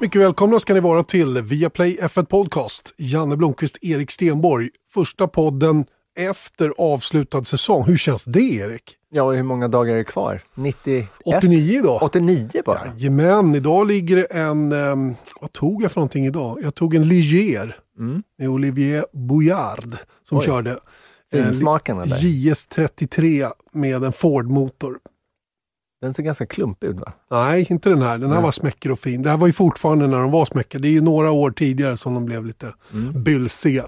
Mycket välkomna ska ni vara till Viaplay F1 Podcast. Janne Blomqvist, Erik Stenborg. Första podden efter avslutad säsong. Hur känns det Erik? Ja, och hur många dagar är det kvar? 91? 89 idag. 89 bara? Jajamän, idag ligger det en, um, vad tog jag för någonting idag? Jag tog en Ligier Mm. med Olivier Bouillard som Oj. körde. Finsmakarna där. JS33 med en Ford-motor. Den ser ganska klumpig ut va? Nej, inte den här. Den här var smäcker och fin. Det här var ju fortfarande när de var smäcker. Det är ju några år tidigare som de blev lite Mm. bylsiga.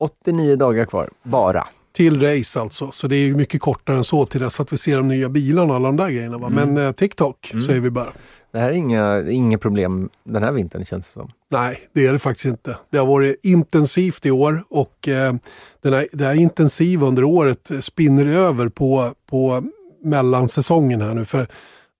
89 dagar kvar, bara. Till race alltså. Så det är ju mycket kortare än så till dess att vi ser de nya bilarna och alla de där grejerna. Va? Mm. Men eh, TikTok Mm. säger vi bara. Det här är inga, inga problem den här vintern känns det som. Nej, det är det faktiskt inte. Det har varit intensivt i år och eh, den här, det här intensiva under året spinner över på, på mellansäsongen här nu. För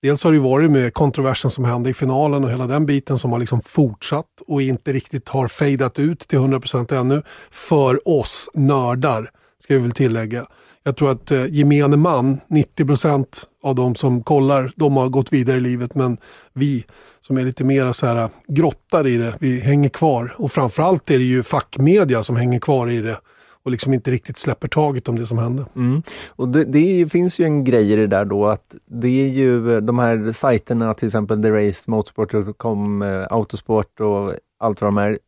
dels har det varit med kontroversen som hände i finalen och hela den biten som har liksom fortsatt och inte riktigt har fejdat ut till 100% ännu. För oss nördar, ska vi väl tillägga. Jag tror att eh, gemene man, 90% av de som kollar, de har gått vidare i livet. Men vi som är lite mer så här eh, grottar i det, vi hänger kvar. Och framförallt är det ju fackmedia som hänger kvar i det och liksom inte riktigt släpper taget om det som hände. Mm. Och det, det finns ju en grej i det där då att det är ju de här sajterna, till exempel The Race, Motorsport.com, eh, Autosport och allt vad de är,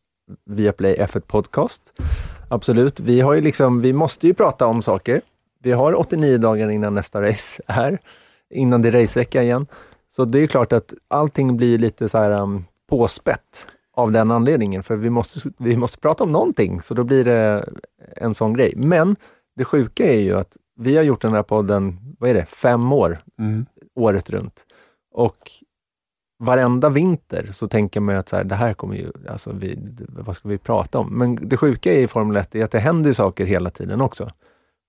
Viaplay F1 Podcast. Absolut, vi har ju liksom, vi måste ju prata om saker. Vi har 89 dagar innan nästa race är, innan det är racevecka igen. Så det är ju klart att allting blir lite så här um, påspätt av den anledningen, för vi måste, vi måste prata om någonting, så då blir det en sån grej. Men det sjuka är ju att vi har gjort den här podden, vad är det, fem år, året runt. Och varenda vinter så tänker man ju att så här, det här kommer ju, alltså vi, vad ska vi prata om? Men det sjuka i Formel 1 är att det händer saker hela tiden också.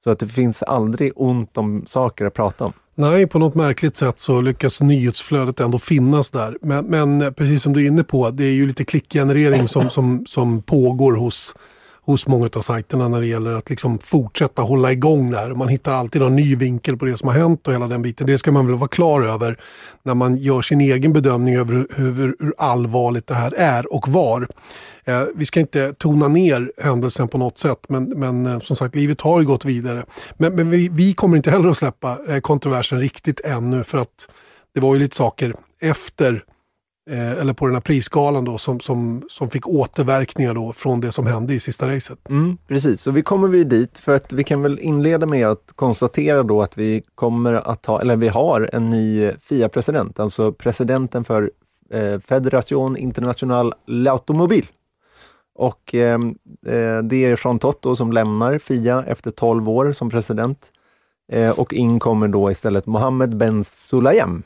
Så att det finns aldrig ont om saker att prata om. Nej, på något märkligt sätt så lyckas nyhetsflödet ändå finnas där. Men, men precis som du är inne på, det är ju lite klickgenerering som, som, som pågår hos, hos många av sajterna när det gäller att liksom fortsätta hålla igång där. Man hittar alltid någon ny vinkel på det som har hänt och hela den biten. Det ska man väl vara klar över när man gör sin egen bedömning över hur, hur, allvarligt det här är och var. Eh, vi ska inte tona ner händelsen på något sätt, men, men eh, som sagt, livet har ju gått vidare. Men, men vi, vi kommer inte heller att släppa eh, kontroversen riktigt ännu, för att det var ju lite saker efter, eh, eller på den här prisskalan då, som, som, som fick återverkningar då från det som hände i sista racet. Mm, precis, och vi kommer vi dit för att vi kan väl inleda med att konstatera då att vi kommer att ha, eller vi har en ny FIA-president, alltså presidenten för eh, Federation International l'Automobile. Och ehm, eh, det är Jean Totto som lämnar FIA efter 12 år som president. Eh, och in kommer då istället Mohammed Ben Sulayem.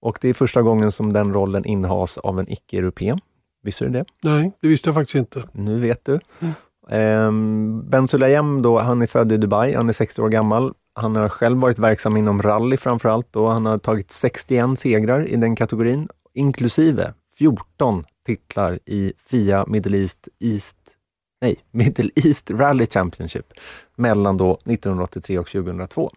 Och det är första gången som den rollen innehas av en icke-europé. Visste du det? Nej, det visste jag faktiskt inte. Nu vet du. Mm. Ehm, ben Sulayem då, han är född i Dubai, han är 60 år gammal. Han har själv varit verksam inom rally framförallt och han har tagit 61 segrar i den kategorin, inklusive 14 titlar i FIA Middle East, East nej, Middle East Rally Championship mellan då 1983 och 2002.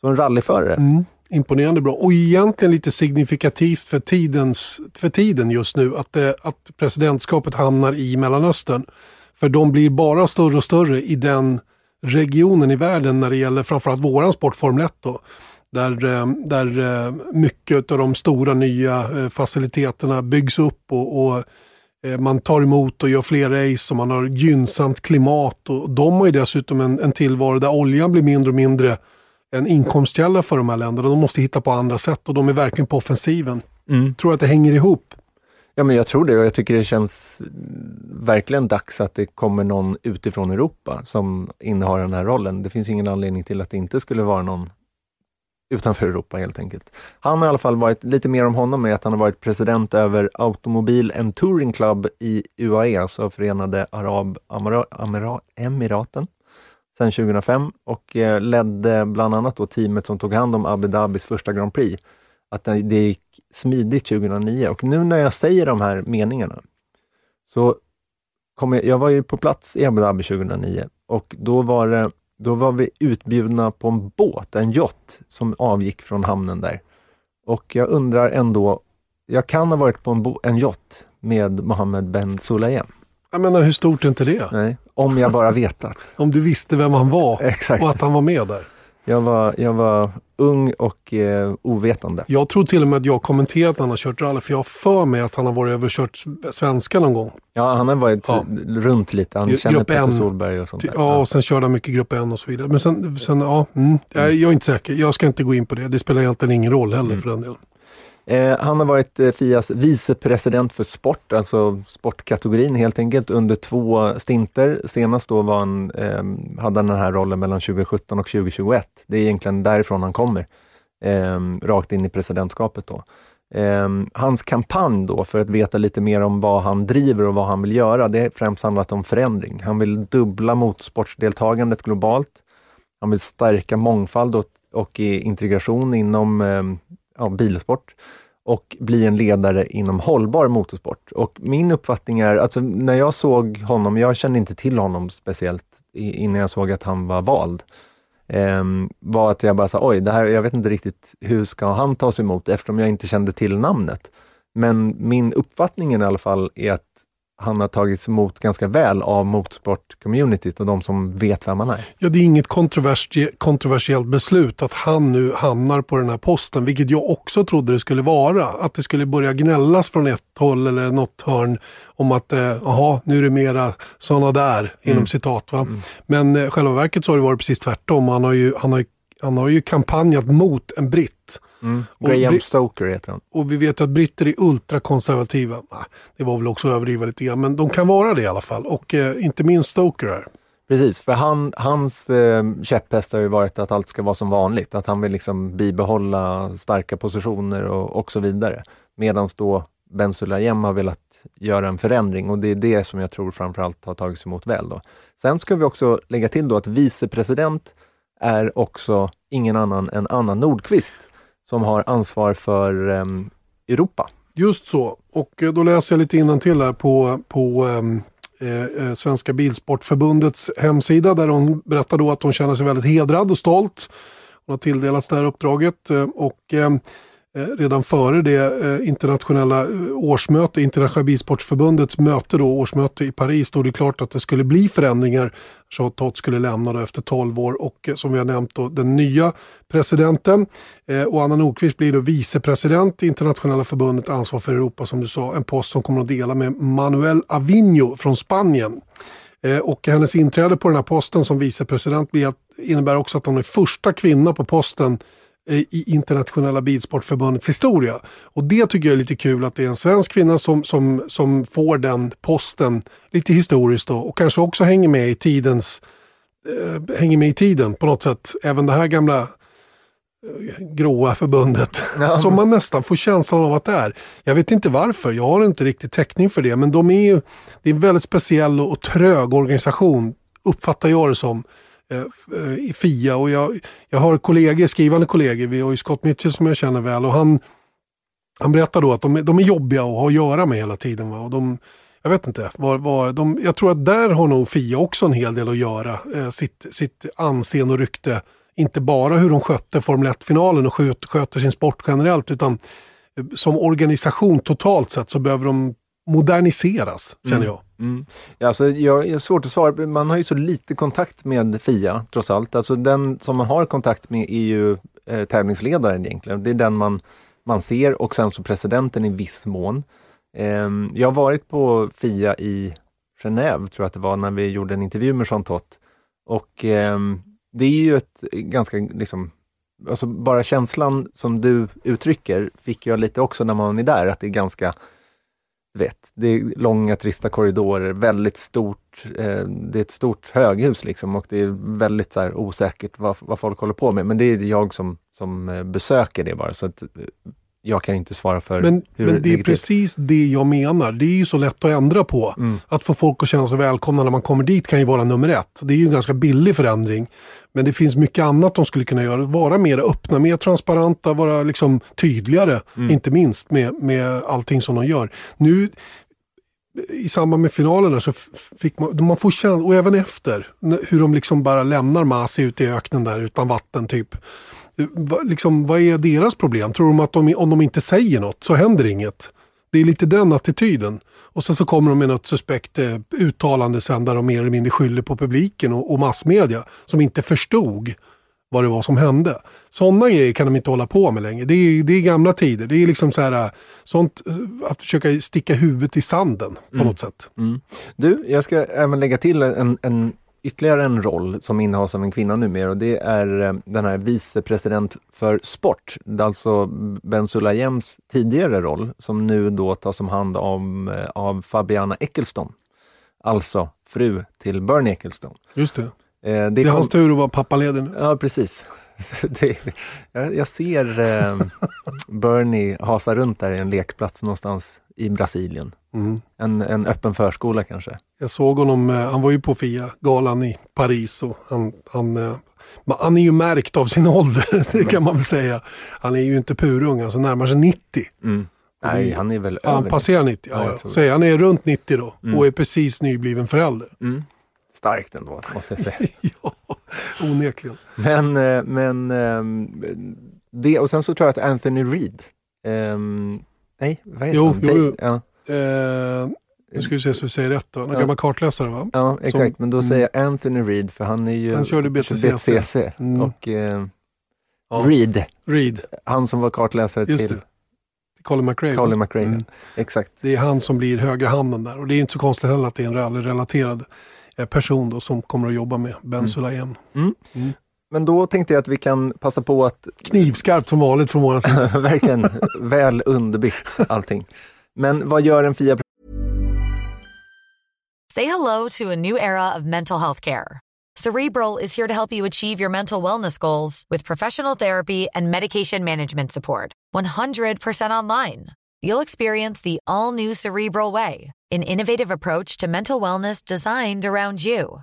Så en rallyförare. Mm, imponerande bra. Och egentligen lite signifikativt för, tidens, för tiden just nu att, det, att presidentskapet hamnar i Mellanöstern. För de blir bara större och större i den regionen i världen när det gäller framförallt våran sport Formel 1 då. Där, eh, där eh, mycket av de stora nya faciliteterna byggs upp och, och man tar emot och gör fler race och man har gynnsamt klimat. Och de har ju dessutom en, en tillvaro där oljan blir mindre och mindre en inkomstkälla för de här länderna. De måste hitta på andra sätt och de är verkligen på offensiven. Mm. Tror att det hänger ihop. Ja, men jag tror det och jag tycker det känns verkligen dags att det kommer någon utifrån Europa som innehar den här rollen. Det finns ingen anledning till att det inte skulle vara någon utanför Europa helt enkelt. Han har i alla fall varit, lite mer om honom är att han har varit president över Automobil and Touring Club i UAE, alltså Förenade Arab Amira, Amira, Emiraten, sedan 2005 och eh, ledde bland annat då teamet som tog hand om Abu Dhabis första Grand Prix. Att det, gick smidigt 2009 och nu när jag säger de här meningarna så kom jag, jag var ju på plats i Abu Dhabi 2009 och då var det då var vi utbjudna på en båt, en yacht, som avgick från hamnen där. Och jag undrar ändå, jag kan ha varit på en, bo- en yacht, med Mohammed Ben Sulayem. Jag menar hur stort är inte det? Nej, om jag bara vetat. om du visste vem han var Exakt. och att han var med där. Jag var, jag var ung och eh, ovetande. Jag tror till och med att jag kommenterat att han har kört rally för jag har för mig att han har varit över och kört svenska någon gång. Ja, han har varit Ja. runt lite. Han känner Petter. Solberg och sånt där. Ja, och sen körde han mycket grupp N och så vidare. Men sen, sen ja, mm, jag, jag är inte säker. Jag ska inte gå in på det. Det spelar egentligen ingen roll heller Mm. för den delen. Eh, han har varit eh, Fias vicepresident för sport, alltså sportkategorin helt enkelt, under två stinter. Senast då var han, eh, hade han den här rollen mellan 2017 och 2021. Det är egentligen därifrån han kommer, ehm, rakt in i presidentskapet då. Ehm, hans kampanj då, för att veta lite mer om vad han driver och vad han vill göra, det är främst handlat om förändring. Han vill dubbla motorsportsdeltagandet globalt. Han vill stärka mångfald och, och integration inom ehm, ja, bilsport och bli en ledare inom hållbar motorsport. Och min uppfattning är, alltså när jag såg honom, jag kände inte till honom speciellt innan jag såg att han var vald, ehm, var att jag bara sa, oj, det här, jag vet inte riktigt hur ska han tas emot eftersom jag inte kände till namnet. Men min uppfattning i alla fall är att han har tagits emot ganska väl av motorsport-communityt och de som vet vem han är. Ja, det är inget kontroversie- kontroversiellt beslut att han nu hamnar på den här posten, vilket jag också trodde det skulle vara. Att det skulle börja gnällas från ett håll eller något hörn om att, eh, jaha, nu är det mera sådana där, inom Mm. citat. Va? Men eh, själva verket så har det varit precis tvärtom. Han har ju, han har ju, han har ju kampanjat mot en britt. Och Graham Stoker heter han. Och vi vet ju att britter är ultrakonservativa. Nej, det var väl också att överdriva lite grann, men de kan vara det i alla fall. Och eh, inte minst Stoker här. Precis, för han, hans eh, käpphäst har ju varit att allt ska vara som vanligt, att han vill liksom bibehålla starka positioner och, och så vidare. Medan då Ben Sulayem har velat göra en förändring och det är det som jag tror framförallt har tagits emot väl. Då. Sen ska vi också lägga till då att vicepresident är också ingen annan än Anna Nordqvist som har ansvar för em, Europa. Just så. Och eh, då läser jag lite till här på, på ehm, eh, eh, Svenska Bilsportförbundets hemsida där hon berättar då att hon känner sig väldigt hedrad och stolt. Hon har tilldelats det här uppdraget eh, och eh, Eh, redan före det eh, internationella eh, årsmöte, Internationella Bilsportförbundets möte då, årsmöte i Paris, stod det klart att det skulle bli förändringar. Jean skulle lämna då efter 12 år och som vi har nämnt då den nya presidenten och Anna Nordqvist blir då vicepresident i internationella förbundet ansvar för Europa som du sa, en post som kommer att dela med Manuel Avinho från Spanien. Och hennes inträde på den här posten som vicepresident innebär också att hon är första kvinna på posten i internationella bilsportförbundets historia. Och det tycker jag är lite kul att det är en svensk kvinna som, som, som får den posten lite historiskt då och kanske också hänger med i tidens eh, hänger med i tiden på något sätt. Även det här gamla eh, gråa förbundet Ja. som man nästan får känslan av att det är. Jag vet inte varför, jag har inte riktigt täckning för det, men de är ju, det är en väldigt speciell och, och trög organisation, uppfattar jag det som, eh, eh, i FIA. Och jag, jag har kollegor, skrivande kollegor, vi har ju Scott Mitchell som jag känner väl och han, han berättar då att de, de är jobbiga att ha att göra med hela tiden. Va? Och de, jag vet inte, var, var, de, jag tror att där har nog FIA också en hel del att göra. Eh, sitt, sitt anseende och rykte. Inte bara hur de skötte Formel 1-finalen och sköt, sköter sin sport generellt utan eh, som organisation totalt sett så behöver de moderniseras, känner jag. Mm. Alltså, jag är svårt att svara, man har ju så lite kontakt med FIA trots allt. Alltså den som man har kontakt med är ju eh, tävlingsledaren egentligen. Det är den man, man ser och sen så presidenten i viss mån. Eh, jag har varit på FIA i Genève, tror jag att det var, när vi gjorde en intervju med Jean Tott. Och eh, det är ju ett ganska, liksom, alltså bara känslan som du uttrycker fick jag lite också när man är där, att det är ganska vet, det är långa trista korridorer, väldigt stort, eh, det är ett stort höghus liksom och det är väldigt så här, osäkert vad, vad folk håller på med. Men det är jag som, som eh, besöker det bara, så att eh, jag kan inte svara för Men, hur men det är ligger till. precis det jag menar. Det är ju så lätt att ändra på. Mm. Att få folk att känna sig välkomna när man kommer dit kan ju vara nummer ett. Det är ju en ganska billig förändring. Men det finns mycket annat de skulle kunna göra. Vara mer öppna, mer transparenta, vara liksom tydligare. Mm. Inte minst med, med allting som de gör. Nu i samband med finalerna så fick man, man får känna, och även efter, hur de liksom bara lämnar Masi ute i öknen där utan vatten typ. Liksom, vad är deras problem? Tror de att de, om de inte säger något så händer inget? Det är lite den attityden. Och sen så kommer de med något suspekt eh, uttalande sen där de mer eller mindre skyller på publiken och, och massmedia som inte förstod vad det var som hände. Sådana grejer kan de inte hålla på med längre. Det är, det är gamla tider. Det är liksom så här, sånt, eh, att försöka sticka huvudet i sanden på Mm. något sätt. Mm. Du, jag ska även lägga till en, en ytterligare en roll som innehas av en kvinna numera och det är eh, den här vicepresident för sport. Alltså Ben Sulayems tidigare roll som nu då tas om hand om, eh, av Fabiana Eccleston. Alltså fru till Bernie Eccleston. Just det. Eh, Det, Det är kom- hans tur att vara pappaledig nu. Ja, precis. Det, jag, jag ser eh, Bernie hasa runt där i en lekplats någonstans i Brasilien. Mm. En, en öppen förskola kanske. Jag såg honom, eh, han var ju på FIA-galan i Paris och han, han, eh, han är ju märkt av sin ålder, det kan man väl säga. Han är ju inte purung, alltså närmar sig 90. Mm. Nej, han är väl han passerar 90, Ja, ja, Så han är runt 90 då Mm. och är precis nybliven förälder. Mm. Starkt ändå, måste jag säga. ja, onekligen. men, eh, men ehm, det, och sen så tror jag att Anthony Reid, ehm, nej, vad heter Jo, han? jo, jo. Ja, Eh, nu ska vi se så vi säger rätt då. En Ja. gammal kartläsare va? ja, exakt, men då mm. säger jag Anthony Reid för han är ju Han körde BTCC. BTCC. Mm. och eh, Ja. Reid, Reed, han som var kartläsare just till det. Colin McRae. va? Colin McRae. Mm. Exakt. Det är han som blir högra handen där och det är inte så konstigt heller att det är en rallyrelaterad eh, person då som kommer att jobba med Ben Mm. Sulayem. Men då tänkte jag att vi kan passa på att Knivskarpt som vanligt från våran sida. verkligen väl underbyggt allting. Men vad gör en FIA Say hello to a new era of mental health care. Cerebral is here to help you achieve your mental wellness goals with professional therapy and medication management support. 100% online. You'll experience the all new Cerebral Way, an innovative approach to mental wellness designed around you.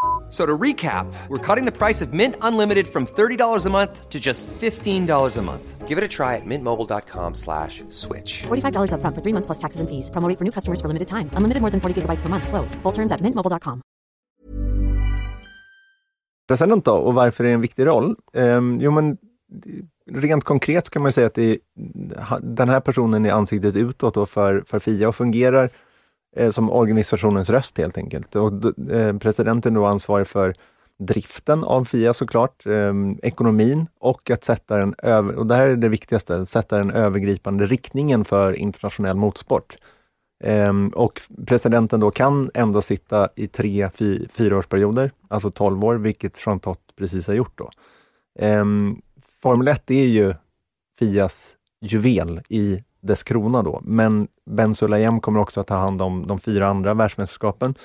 F- So to recap, we're cutting the price of Mint Unlimited from $30 a month to just $15 a month. Give it a try at mintmobile.com slash switch. $45 upfront for three months plus taxes and fees. Promo rate for new customers for limited time. Unlimited more than 40 gigabytes per month. Slows. Full terms at mintmobile.com. president då och varför är det en viktig roll? Ehm, jo men rent konkret kan man säga att det den här personen är ansiktet utåt då för, för FIA och fungerar Eh, som organisationens röst helt enkelt. Och, eh, presidenten är då ansvarig för driften av FIA såklart, eh, ekonomin och att sätta den över, och det här är det viktigaste, att sätta den övergripande riktningen för internationell motorsport. Eh, och presidenten då kan ändå sitta i tre, fy, fyraårsperioder, alltså 12 år, vilket Jean Tott precis har gjort. Då. Eh, Formel 1 är ju Fias juvel i dess krona då, men Ben Sulayem kommer också att ta hand om de fyra andra världsmästerskapen.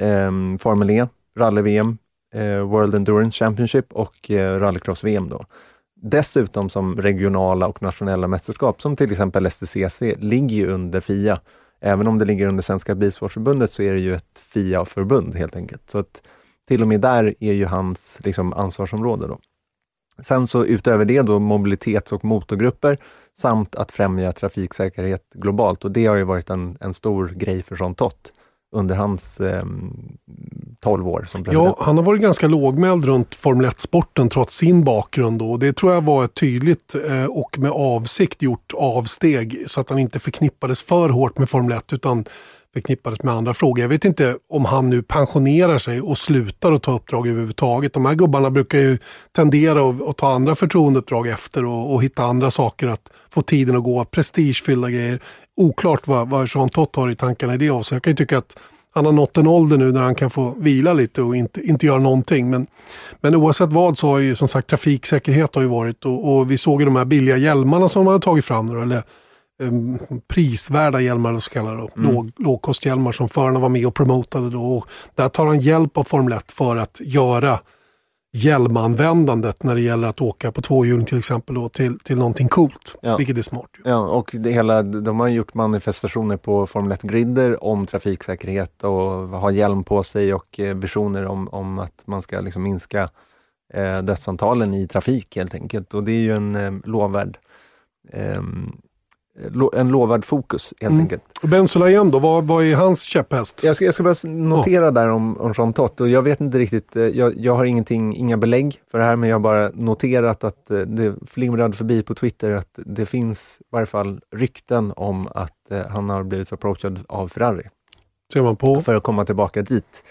Ehm, Formel E, Rally-VM, eh, World Endurance Championship och eh, Rallycross-VM. Då. Dessutom som regionala och nationella mästerskap, som till exempel STCC, ligger ju under FIA. Även om det ligger under Svenska Bilsportförbundet så är det ju ett FIA-förbund helt enkelt. Så att till och med där är ju hans liksom, ansvarsområde. Då. Sen så utöver det då mobilitets och motorgrupper samt att främja trafiksäkerhet globalt och det har ju varit en, en stor grej för Jean Tott under hans eh, 12 år som president. Ja, han har varit ganska lågmäld runt Formel 1-sporten trots sin bakgrund. Då. Det tror jag var ett tydligt eh, och med avsikt gjort avsteg så att han inte förknippades för hårt med Formel 1 utan förknippades med andra frågor. Jag vet inte om han nu pensionerar sig och slutar att ta uppdrag överhuvudtaget. De här gubbarna brukar ju tendera att, att ta andra förtroendeuppdrag efter och, och hitta andra saker att få tiden att gå, prestigefyllda grejer. Oklart vad, vad Jean Tott har i tankarna i det avseendet. Jag kan ju tycka att han har nått en ålder nu när han kan få vila lite och inte, inte göra någonting. Men, men oavsett vad så har ju som sagt trafiksäkerhet har ju varit och, och vi såg ju de här billiga hjälmarna som de hade tagit fram. Nu, eller um, prisvärda hjälmar, så kallade mm. Låg, lågkosthjälmar som förarna var med och promotade. Då. Och där tar han hjälp av Formel 1 för att göra hjälmanvändandet när det gäller att åka på tvåhjuling till exempel då, till, till någonting coolt, ja. vilket är smart. Ja, och det hela, de har gjort manifestationer på Formel 1-grider om trafiksäkerhet och ha hjälm på sig och eh, visioner om, om att man ska liksom minska eh, dödsantalen i trafik helt enkelt. Och det är ju en eh, lovvärd eh, en lovvärd fokus helt mm. enkelt. Ben Sulayem då, vad, vad är hans käpphäst? Jag ska, jag ska bara notera oh. där om, om Jean Tott och jag vet inte riktigt, eh, jag, jag har ingenting, inga belägg för det här men jag har bara noterat att eh, det flimrade förbi på Twitter att det finns i varje fall rykten om att eh, han har blivit approachad av Ferrari. Ser man på? För att komma tillbaka dit.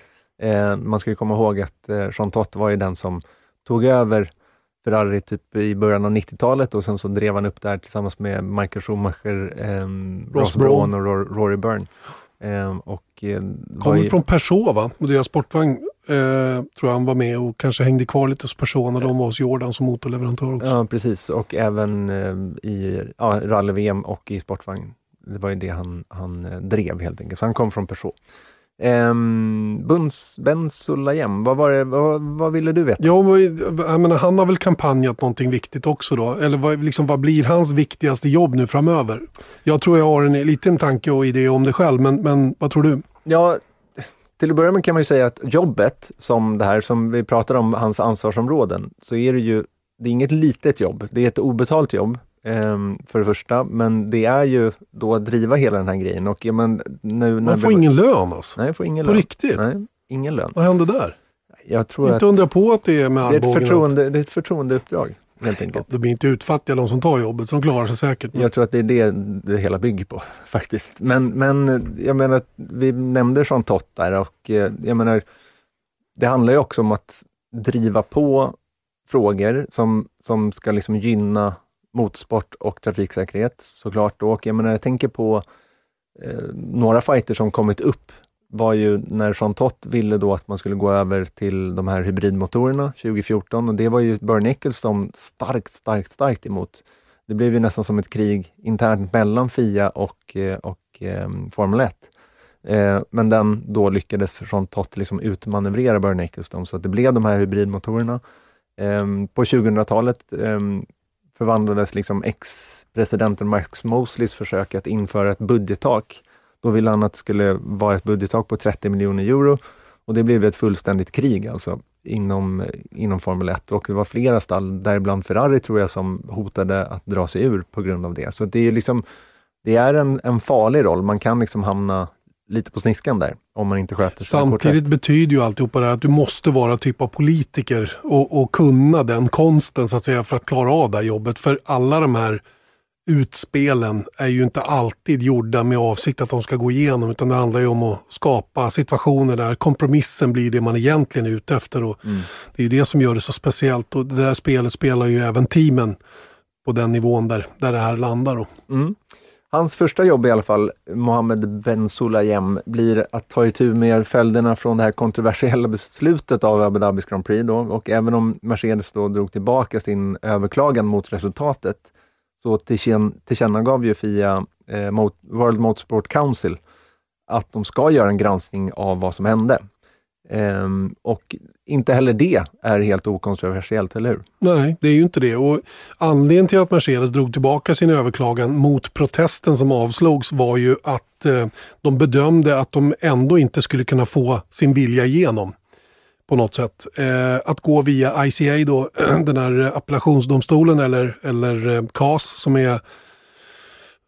Eh, man ska ju komma ihåg att eh, Jean Tott var ju den som tog över Ferrari typ i början av 90-talet och sen så drev han upp där tillsammans med Michael Schumacher, eh, Ross Braun och Rory Byrne. Eh, och, eh, Kommer i... från Peugeot va? Och deras sportvagn eh, tror jag han var med och kanske hängde kvar lite hos Peugeot när de var hos Jordan som motorleverantör också. Ja precis och även eh, i ja, rally-VM och i sportvagn. Det var ju det han, han eh, drev helt enkelt. Så han kom från Peugeot. Um, Buns, ben Sulayem, vad, var det, vad, vad ville du veta? Ja, menar, han har väl kampanjat någonting viktigt också då? Eller vad, liksom, vad blir hans viktigaste jobb nu framöver? Jag tror jag har en liten tanke och idé om det själv, men, men vad tror du? Ja, till att börja med kan man ju säga att jobbet som det här, som vi pratar om, hans ansvarsområden, så är det ju, det är inget litet jobb. Det är ett obetalt jobb Um, för det första, men det är ju då att driva hela den här grejen. Och, ja, men, nu, när Man får ingen lön alltså? Nej, får ingen på lön. riktigt? Nej, ingen lön. Vad händer där? Jag tror inte att, undra på att det är med det är, ett förtroende, det är ett förtroendeuppdrag. Helt enkelt. Ja, de blir inte utfattiga de som tar jobbet, så de klarar sig säkert. Men... Jag tror att det är det det hela bygger på faktiskt. Men, men jag menar, vi nämnde Jean Tott där och eh, jag menar, det handlar ju också om att driva på frågor som, som ska liksom gynna motorsport och trafiksäkerhet såklart. Och jag, menar, jag tänker på eh, några fighter som kommit upp var ju när Jean Tott ville då att man skulle gå över till de här hybridmotorerna 2014 och det var ju Bernie Ecclestone starkt, starkt, starkt emot. Det blev ju nästan som ett krig internt mellan FIA och, och eh, ehm, Formel 1. Eh, men den då lyckades Jean Tott liksom utmanövrera Bernie Ecclestone så att det blev de här hybridmotorerna. Eh, på 2000-talet förvandlades liksom ex-presidenten Max Mosleys försök att införa ett budgettak. Då ville han att det skulle vara ett budgettak på 30 miljoner euro och det blev ett fullständigt krig alltså inom, inom Formel 1 och det var flera stall, däribland Ferrari tror jag, som hotade att dra sig ur på grund av det. Så det är liksom det är en, en farlig roll. Man kan liksom hamna lite på sniskan där om man inte sköter sig Samtidigt betyder ju alltihopa det att du måste vara typ av politiker och, och, kunna den konsten så att säga för att klara av det här jobbet. För alla de här utspelen är ju inte alltid gjorda med avsikt att de ska gå igenom utan det handlar ju om att skapa situationer där kompromissen blir det man egentligen är ute efter. Och mm. Det är det som gör det så speciellt och det där spelet spelar ju även teamen på den nivån där, där det här landar. Mm. Hans första jobb i alla fall, Mohammed Ben Sulayem, blir att ta itu med följderna från det här kontroversiella beslutet av Abu Dhabis Grand Prix. Då. Och även om Mercedes då drog tillbaka sin överklagan mot resultatet, så tillkännagav ju FIA, eh, World Motorsport Council, att de ska göra en granskning av vad som hände. Um, och inte heller det är helt okontroversiellt, eller hur? Nej, det är ju inte det. Och anledningen till att Mercedes drog tillbaka sin överklagan mot protesten som avslogs var ju att eh, de bedömde att de ändå inte skulle kunna få sin vilja igenom på något sätt. Eh, att gå via ICA då, den här appellationsdomstolen eller, eller eh, CAS som är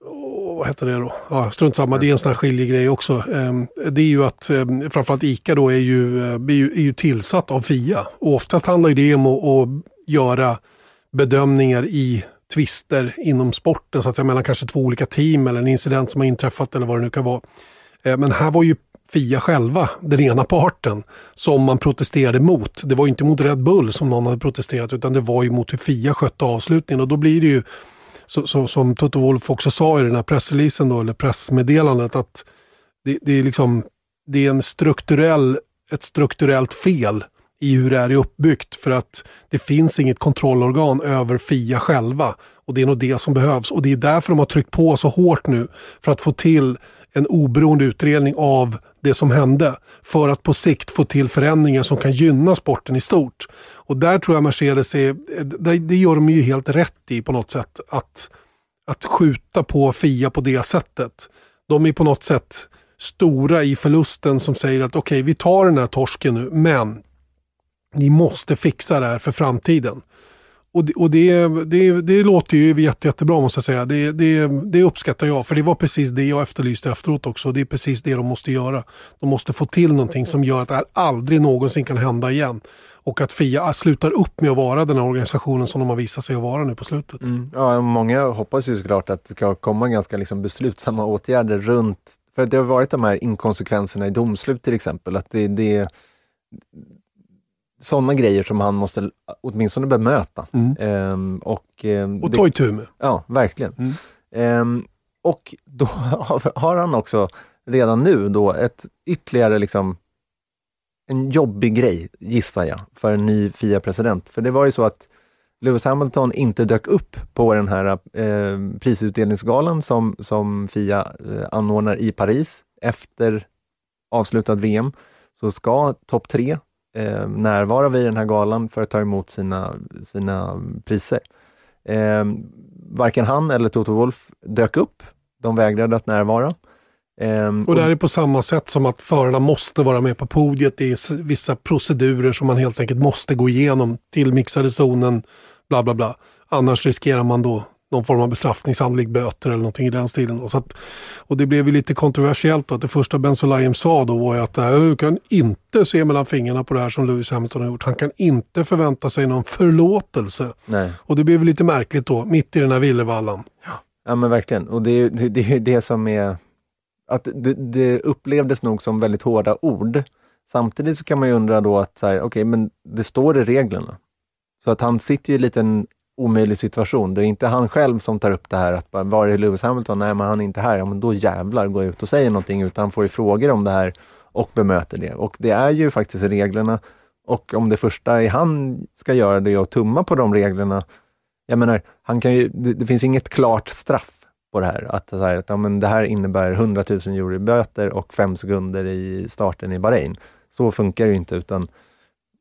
vad heter det då? Ja, strunt samma, det är en sån här skiljegrej också. Ehm, det är ju att ehm, framförallt ICA då är ju, eh, är ju, är ju tillsatt av FIA. Och oftast handlar det om att, att göra bedömningar i tvister inom sporten, så att säga mellan kanske två olika team eller en incident som har inträffat eller vad det nu kan vara. Eh, men här var ju Fia själva, den ena parten, som man protesterade mot. Det var inte mot Red Bull som någon hade protesterat utan det var ju mot hur Fia skötte avslutningen och då blir det ju så, så, som Toto Wolf också sa i den här pressreleasen då, eller pressmeddelandet, att det, det, är liksom det är en strukturell, ett strukturellt fel i hur det är uppbyggt för att det finns inget kontrollorgan över Fia själva. Och det är nog det som behövs och det är därför de har tryckt på så hårt nu för att få till en oberoende utredning av det som hände för att på sikt få till förändringar som kan gynna sporten i stort. Och där tror jag Mercedes är, det gör de ju helt rätt i på något sätt att, att skjuta på Fia på det sättet. De är på något sätt stora i förlusten som säger att okej, okay, vi tar den här torsken nu, men ni måste fixa det här för framtiden. Och, det, och det, det, det låter ju jätte, jättebra måste jag säga. Det, det, det uppskattar jag, för det var precis det jag efterlyste efteråt också. Det är precis det de måste göra. De måste få till någonting som gör att det här aldrig någonsin kan hända igen. Och att Fia slutar upp med att vara den här organisationen som de har visat sig att vara nu på slutet. Mm. Ja, många hoppas ju såklart att det ska komma ganska liksom beslutsamma åtgärder runt för det har varit de här inkonsekvenserna i domslut till exempel. Att det, det sådana grejer som han måste åtminstone bemöta. Mm. Ehm, och, ehm, och ta itu med. Ja, verkligen. Mm. Ehm, och då har han också redan nu då ett ytterligare liksom en jobbig grej, gissar jag, för en ny FIA-president. För det var ju så att Lewis Hamilton inte dök upp på den här eh, prisutdelningsgalan som, som Fia eh, anordnar i Paris efter avslutat VM, så ska topp tre eh, närvara vid den här galan för att ta emot sina, sina priser. Eh, varken han eller Toto Wolf dök upp. De vägrade att närvara. Um, och det här är på samma sätt som att förarna måste vara med på podiet. Det är vissa procedurer som man helt enkelt måste gå igenom till mixade zonen, bla bla bla. Annars riskerar man då någon form av bestraffning, sannolikt böter eller någonting i den stilen. Och, så att, och det blev ju lite kontroversiellt då, att det första Ben Sulayem sa då var ju att du kan inte se mellan fingrarna på det här som Lewis Hamilton har gjort. Han kan inte förvänta sig någon förlåtelse. Nej. Och det blev lite märkligt då, mitt i den här villervallan. Ja, ja men verkligen. Och det är det, det, det som är att det, det, upplevdes nog som väldigt hårda ord. Samtidigt så kan man ju undra då att, okej, okay, men det står i reglerna. Så att han sitter ju i en liten omöjlig situation. Det är inte han själv som tar upp det här att bara, var är Lewis Hamilton? Nej, men han är inte här. Ja, men då jävlar går jag ut och säger någonting, utan han får ju frågor om det här och bemöter det. Och det är ju faktiskt reglerna. Och om det första är han ska göra det och tumma på de reglerna. Jag menar, han kan ju, det, det finns inget klart straff på det här. Att, det här, att ja, men det här innebär 100 000 euro i böter och fem sekunder i starten i Bahrain. Så funkar det inte, utan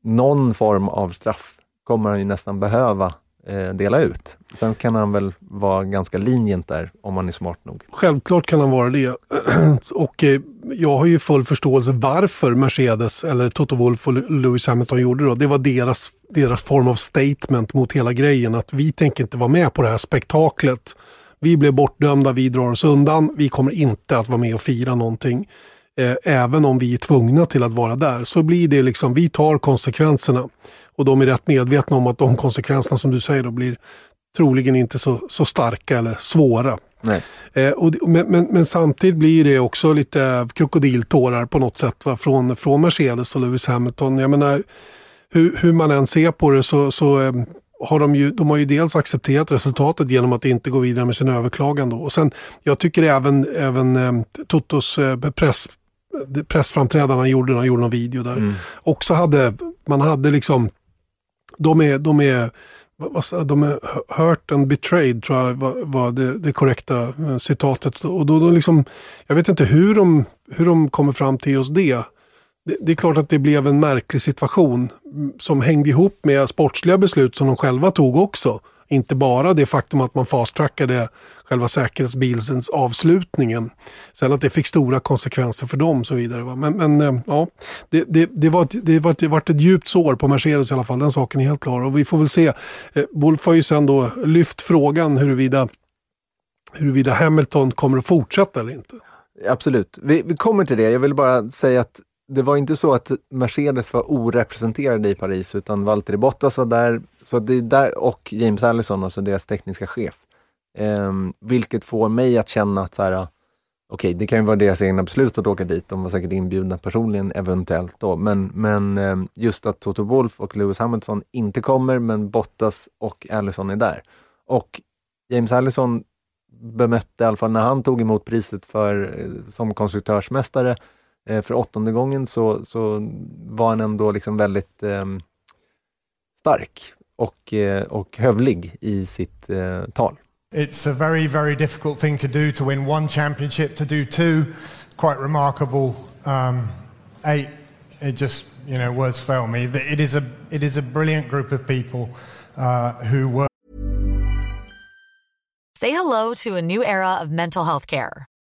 någon form av straff kommer han ju nästan behöva eh, dela ut. Sen kan han väl vara ganska linjent där, om han är smart nog. Självklart kan han vara det. och eh, jag har ju full förståelse varför Mercedes, eller Toto Wolff och Lewis Hamilton gjorde det. Det var deras, deras form av statement mot hela grejen, att vi tänker inte vara med på det här spektaklet vi blev bortdömda, vi drar oss undan, vi kommer inte att vara med och fira någonting. Eh, även om vi är tvungna till att vara där så blir det liksom, vi tar konsekvenserna. Och de är rätt medvetna om att de konsekvenserna som du säger då blir troligen inte så, så starka eller svåra. Eh, och, men, men, men, samtidigt blir det också lite krokodiltårar på något sätt va? Från, från Mercedes och Lewis Hamilton. Jag menar, hur, hur man än ser på det så, så eh, har de ju, de har ju dels accepterat resultatet genom att inte gå vidare med sin överklagan. Då. Och sen, jag tycker även, även eh, Totos eh, press, pressframträdande han gjorde, han gjorde någon video där, mm. också hade, man hade liksom, de är, de är de är hurt and betrayed tror jag var, var det, det, korrekta eh, citatet. Och då, då liksom, jag vet inte hur de, hur de kommer fram till just det det, det, är klart att det blev en märklig situation som hängde ihop med sportsliga beslut som de själva tog också. Inte bara det faktum att man fast-trackade själva säkerhetsbilsens avslutningen. Sen att det fick stora konsekvenser för dem och så vidare. Va? Men, men eh, ja, det, det, det, var, det, var, det var ett djupt sår på Mercedes i alla fall. Den saken är helt klar. Och vi får väl se. Eh, Wolf har ju sen då lyft frågan huruvida, huruvida Hamilton kommer att fortsätta eller inte. Absolut, vi, vi kommer till det. Jag vill bara säga att det var inte så att Mercedes var orepresenterade i Paris utan Valtteri Bottas var där, så det är där och James Allison, alltså deras tekniska chef. Um, vilket får mig att känna att så här, okej, okay, det kan ju vara deras egna beslut att åka dit. De var säkert inbjudna personligen eventuellt då, men, men um, just att Toto Wolff och Lewis Hamilton inte kommer, men Bottas och Allison är där. Och James Allison bemötte i alla fall när han tog emot priset för, eh, som konstruktörsmästare för åttonde gången så, så var han ändå liksom väldigt eh, stark och, eh, och hövlig i sitt eh, tal. It's a very, very difficult thing to do to win one championship, to do two, quite remarkable. Um, eight, it just, you know, words fail me. It is a, it is a brilliant group of people uh, who work. Say hello to a new era of mental health care.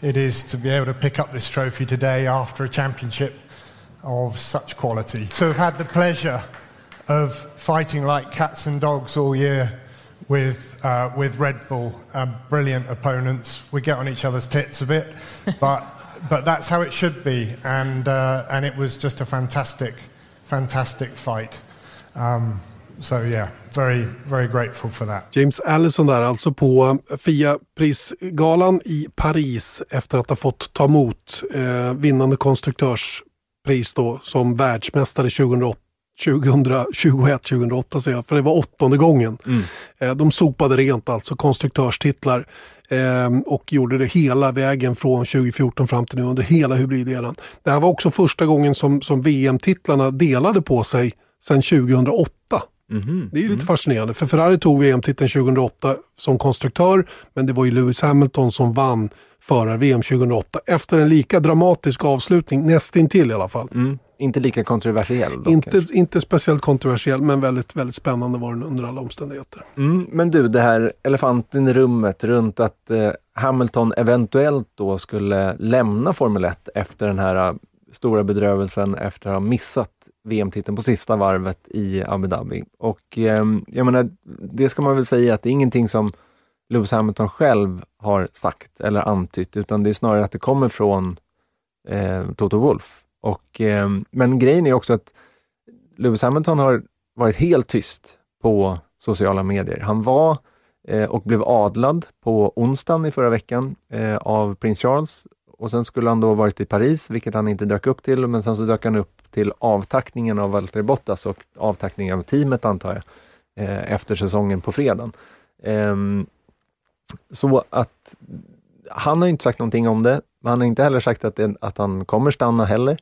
it is to be able to pick up this trophy today after a championship of such quality. To have had the pleasure of fighting like cats and dogs all year with, uh, with Red Bull, uh, brilliant opponents. We get on each other's tits a bit, but, but that's how it should be. And, uh, and it was just a fantastic, fantastic fight. Um, so yeah, very, very grateful for that. James Allison där alltså på FIA-prisgalan i Paris efter att ha fått ta emot eh, vinnande konstruktörspris då som världsmästare 2008. 2021, 2008 säger jag, för det var åttonde gången. Mm. Eh, de sopade rent alltså konstruktörstitlar eh, och gjorde det hela vägen från 2014 fram till nu under hela hybrideran. Det här var också första gången som, som VM-titlarna delade på sig sedan 2008. Mhm. Det är lite fascinerande, för Ferrari tog VM-titeln 2008 som konstruktör, men det var ju Lewis Hamilton som vann förar-VM 2008 efter en lika dramatisk avslutning, nästintill i alla fall. Mm. Inte lika kontroversiell dock, Inte, kanske. inte speciellt kontroversiell, men väldigt, väldigt spännande var den under alla omständigheter. Mm, men du, det här elefanten i rummet runt att eh, Hamilton eventuellt då skulle lämna Formel 1 efter den här eh, stora bedrövelsen efter att ha missat VM-titeln på sista varvet i Abu Dhabi. Och eh, jag menar, det ska man väl säga att det är ingenting som Lewis Hamilton själv har sagt eller antytt, utan det är snarare att det kommer från eh, Toto Wolff. Och, eh, men grejen är också att Lewis Hamilton har varit helt tyst på sociala medier. Han var eh, och blev adlad på onsdagen i förra veckan eh, av prins Charles och sen skulle han då varit i Paris, vilket han inte dök upp till, men sen så dök han upp till avtackningen av Valtteri Bottas och avtackningen av teamet antar jag, eh, efter säsongen på fredagen. Eh, så att han har inte sagt någonting om det, men han har inte heller sagt att, det, att han kommer stanna heller.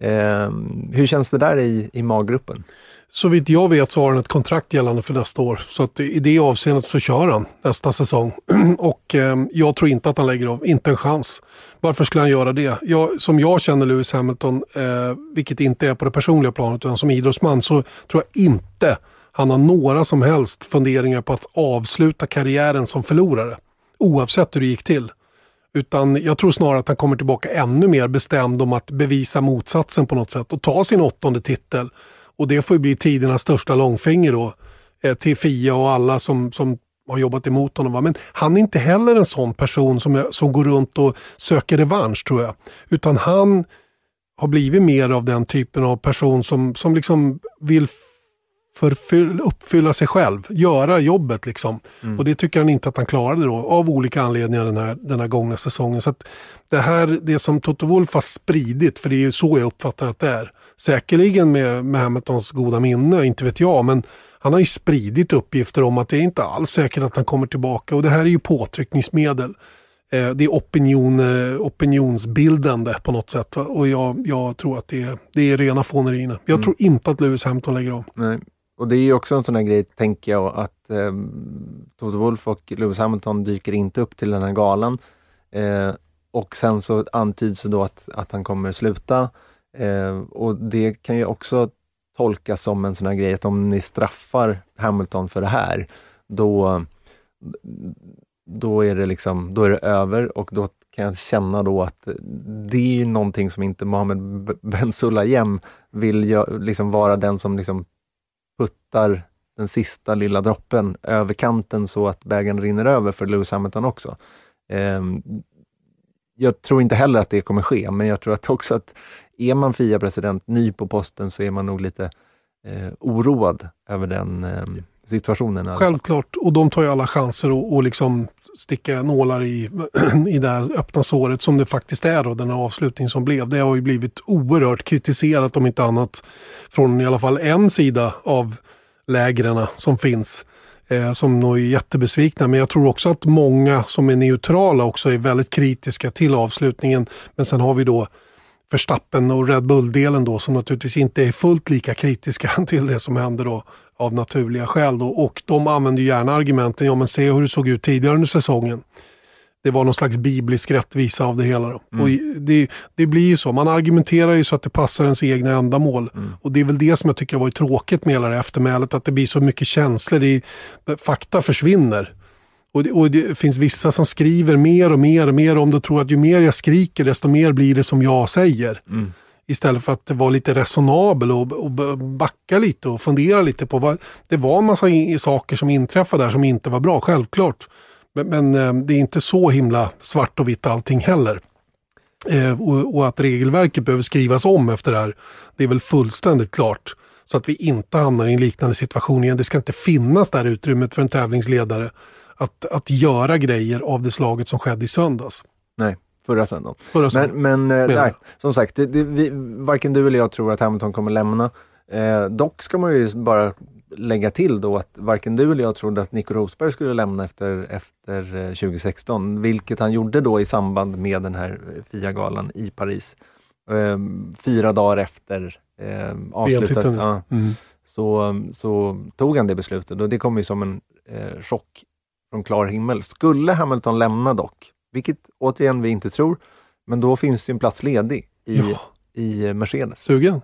Eh, hur känns det där i, i maggruppen? Så vitt jag vet så har han ett kontrakt gällande för nästa år. Så att i det avseendet så kör han nästa säsong. och eh, jag tror inte att han lägger av, inte en chans. Varför skulle han göra det? Jag, som jag känner Lewis Hamilton, eh, vilket inte är på det personliga planet utan som idrottsman, så tror jag inte han har några som helst funderingar på att avsluta karriären som förlorare. Oavsett hur det gick till. Utan jag tror snarare att han kommer tillbaka ännu mer bestämd om att bevisa motsatsen på något sätt och ta sin åttonde titel. Och det får ju bli tidernas största långfinger då eh, till Fia och alla som, som har jobbat emot honom. Va? Men han är inte heller en sån person som, som går runt och söker revansch tror jag. Utan han har blivit mer av den typen av person som, som liksom vill förfyll, uppfylla sig själv, göra jobbet liksom. Och det tycker han inte att han klarade då, av olika anledningar den här, den här gångna säsongen. Så det här, det som Toto Wolff har spridit, för det är ju så jag uppfattar att det är, säkerligen med, med Hamiltons goda minne, inte vet jag, men han har ju spridit uppgifter om att det är inte alls säkert att han kommer tillbaka och det här är ju påtryckningsmedel. Eh, det är opinion, eh, opinionsbildande på något sätt. Och jag, jag tror att det är, det är rena fånerierna. Jag tror inte att Lewis Hamilton lägger av. Nej. Och det är ju också en sån här grej, tänker jag, att eh, Toto Wolff och Lewis Hamilton dyker inte upp till den här galan. Eh, och sen så antyds det då att, att han kommer sluta. Eh, och det kan ju också tolkas som en sån här grej att om ni straffar Hamilton för det här, då, då är det liksom, då är det över och då kan jag känna då att det är någonting som inte Mohammed Ben Sulayem vill gö- liksom vara den som liksom puttar den sista lilla droppen över kanten så att bägaren rinner över för Lewis Hamilton också. Ehm, jag tror inte heller att det kommer ske, men jag tror att också att är man FIA-president, ny på posten, så är man nog lite eh, oroad över den eh, situationen. Självklart, och de tar ju alla chanser och, och liksom sticka nålar i, i det här öppna såret som det faktiskt är då, den här avslutningen som blev. Det har ju blivit oerhört kritiserat om inte annat från i alla fall en sida av lägren som finns. Eh, som nog är jättebesvikna. Men jag tror också att många som är neutrala också är väldigt kritiska till avslutningen. Men sen har vi då Verstappen och Red Bull-delen då som naturligtvis inte är fullt lika kritiska till det som händer då av naturliga skäl. Då. Och de använder ju gärna argumenten, ja men se hur det såg ut tidigare under säsongen. Det var någon slags biblisk rättvisa av det hela. Då. Och det, det blir ju så, man argumenterar ju så att det passar ens egna ändamål. Och det är väl det som jag tycker har varit tråkigt med hela det eftermälet, att det blir så mycket känslor. Är, fakta försvinner. Och det, och det finns vissa som skriver mer och mer och mer om det och tror att ju mer jag skriker desto mer blir det som jag säger. Istället för att vara lite resonabel och, och backa lite och fundera lite på vad... Det var en massa i, saker som inträffade där som inte var bra, självklart. Men, men eh, det är inte så himla svart och vitt allting heller. Eh, och, och att regelverket behöver skrivas om efter det här, det är väl fullständigt klart. Så att vi inte hamnar i en liknande situation igen. Det ska inte finnas det här utrymmet för en tävlingsledare att, att göra grejer av det slaget som skedde i söndags. Nej, förra söndagen. Förra söndagen. Men, men eh, Menar nej, som sagt, det, det, vi, varken du eller jag tror att Hamilton kommer lämna. Eh, dock ska man ju bara lägga till då att varken du eller jag trodde att Nico Rosberg skulle lämna efter, efter eh, 2016, vilket han gjorde då i samband med den här eh, FIA-galan i Paris. Eh, fyra dagar efter eh, avslutat. VM-titeln. Ja, Mm. så, så tog han det beslutet och det kom ju som en eh, chock från klar himmel. Skulle Hamilton lämna dock, vilket återigen vi inte tror, men då finns det ju en plats ledig i, Ja. i eh, Mercedes. Sugen?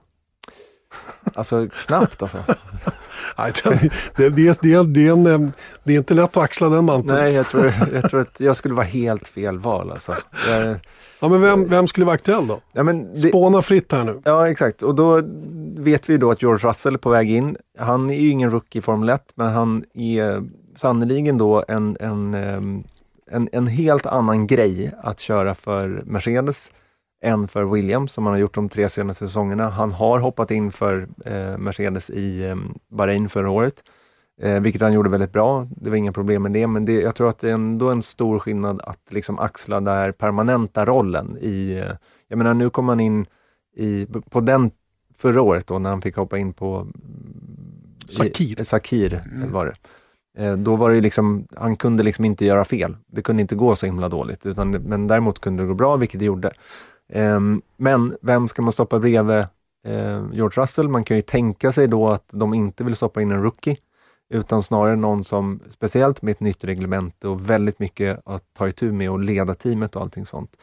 Alltså knappt alltså. Nej, det, det, det, det, är en, eh, det är inte lätt att axla den manteln. Nej, jag tror, jag tror att jag skulle vara helt fel val alltså. Jag, Ja, men vem, vem skulle vara aktuell då? ja, men det, Spåna fritt här nu. Ja, exakt. Och då vet vi då att George Russell är på väg in. Han är ju ingen rookie i Formel 1, men han är sannoliken då en, en, ehm, en, en helt annan grej att köra för Mercedes än för Williams, som han har gjort de tre senaste säsongerna. Han har hoppat in för eh, Mercedes i eh, Bahrain förra året, eh, vilket han gjorde väldigt bra. Det var inga problem med det, men det, jag tror att det är ändå en stor skillnad att liksom axla den här permanenta rollen i... Eh, jag menar, nu kommer han in i, på den förra året då när han fick hoppa in på Sakir. i- Sakir var det. Eh, Då var det liksom, han kunde liksom inte göra fel. Det kunde inte gå så himla dåligt, utan, men däremot kunde det gå bra, vilket det gjorde. Ehm, Men vem ska man stoppa bredvid eh, George Russell? Man kan ju tänka sig då att de inte vill stoppa in en rookie, utan snarare någon som, speciellt med ett nytt reglement och väldigt mycket att ta itu med och leda teamet och allting sånt.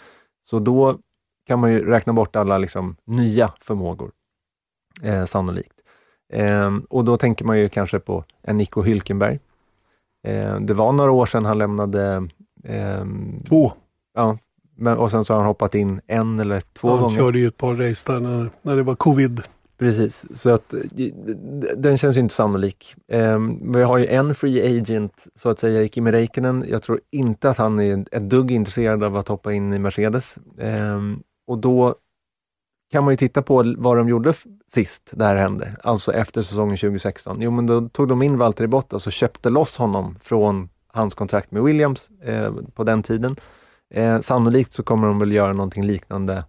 Så då kan man ju räkna bort alla liksom nya förmågor, eh, sannolikt. Ehm, och då tänker man ju kanske på en Nico Hülkenberg. Ehm, det var några år sedan han lämnade, ehm, Två. ja, men, och sen så har han hoppat in en eller två han gånger. körde ju ett par race där när, när det var covid. Precis, så att den känns ju inte sannolik. Um, vi har ju en free agent, så att säga, i Kimi Räikkönen. Jag tror inte att han är ett dugg intresserad av att hoppa in i Mercedes. Ehm, och då kan man ju titta på vad de gjorde sist det här hände, alltså efter säsongen 2016. Jo, men då tog de in Valtteri Bottas och köpte loss honom från hans kontrakt med Williams eh, på den tiden. Eh, sannolikt så kommer de väl göra någonting liknande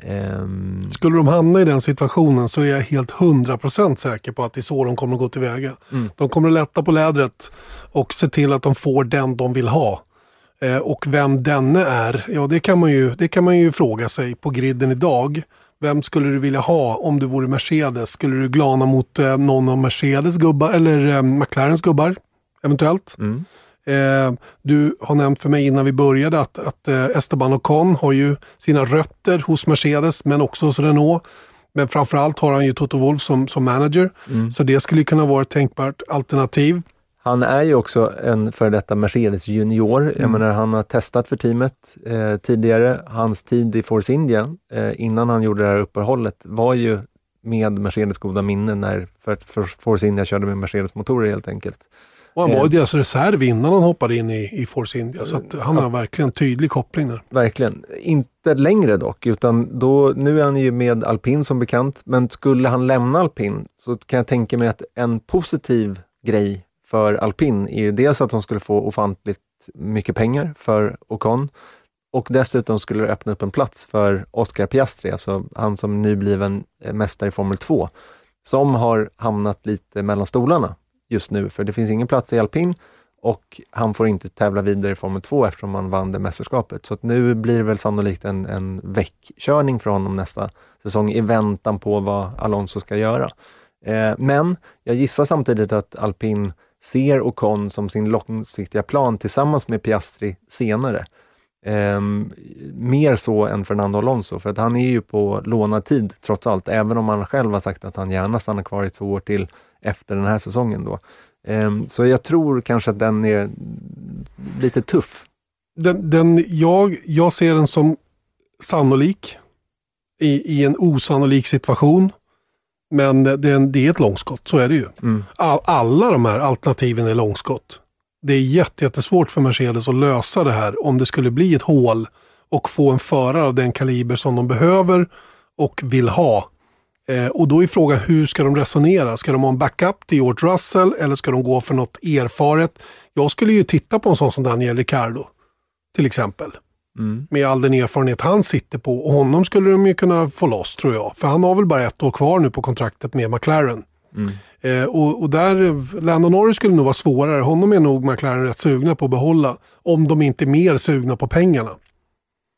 ehm, Skulle de hamna i den situationen så är jag helt 100% säker på att det är så de kommer att gå tillväga. Mm. De kommer att lätta på lädret och se till att de får den de vill ha. Eh, och vem denne är, ja det kan, man ju, det kan man ju fråga sig på griden idag. Vem skulle du vilja ha om du vore Mercedes? Skulle du glana mot eh, någon av Mercedes gubbar eller eh, McLarens gubbar? Eventuellt. mm. Eh, du har nämnt för mig innan vi började att, att eh, Esteban Ocon har ju sina rötter hos Mercedes men också hos Renault. Men framförallt har han ju Toto Wolff som, som manager. Mm. Så det skulle kunna vara ett tänkbart alternativ. Han är ju också en före detta Mercedes junior. Jag Mm. menar, han har testat för teamet eh, tidigare. Hans tid i Force India, eh, innan han gjorde det här uppehållet, var ju med Mercedes goda minne när för, för Force India körde med Mercedes-motorer helt enkelt. Och han var Eh. deras reserv innan han hoppade in i, i Force India. Så han har verkligen tydlig koppling där. Verkligen. Inte längre dock, utan då, nu är han ju med alpin som bekant, men skulle han lämna alpin så kan jag tänka mig att en positiv grej för alpin är ju dels att de skulle få ofantligt mycket pengar för Ocon och dessutom skulle det öppna upp en plats för Oscar Piastri, alltså han som nybliven eh, mästare i Formel 2, som har hamnat lite mellan stolarna just nu, för det finns ingen plats i alpin och han får inte tävla vidare i Formel 2 eftersom han vann det mästerskapet. Så att nu blir det väl sannolikt en, en väckkörning för honom nästa säsong i väntan på vad Alonso ska göra. Eh, men jag gissar samtidigt att alpin ser Ocon som sin långsiktiga plan tillsammans med Piastri senare. Eh, mer så än Fernando Alonso, för att han är ju på lånad tid trots allt, även om han själv har sagt att han gärna stannar kvar i två år till efter den här säsongen. Då. Ehm, så jag tror kanske att den är lite tuff. Den, den, jag, jag ser den som sannolik i, i en osannolik situation. Men det, är en- det är ett långskott, så är det ju. Mm. All, alla de här alternativen är långskott. Det är jätte, jättesvårt för Mercedes att lösa det här om det skulle bli ett hål och få en förare av den kaliber som de behöver och vill ha. Eh, och då är frågan hur ska de resonera? Ska de ha en backup till George Russell eller ska de gå för något erfaret? Jag skulle ju titta på en sån som Daniel Ricciardo till exempel. Mm. Med all den erfarenhet han sitter på. Och honom skulle de ju kunna få loss tror jag. För han har väl bara ett år kvar nu på kontraktet med McLaren. Mm. Eh, och, och där, Lando Norris skulle nog vara svårare. Honom är nog McLaren rätt sugna på att behålla. Om de inte är mer sugna på pengarna.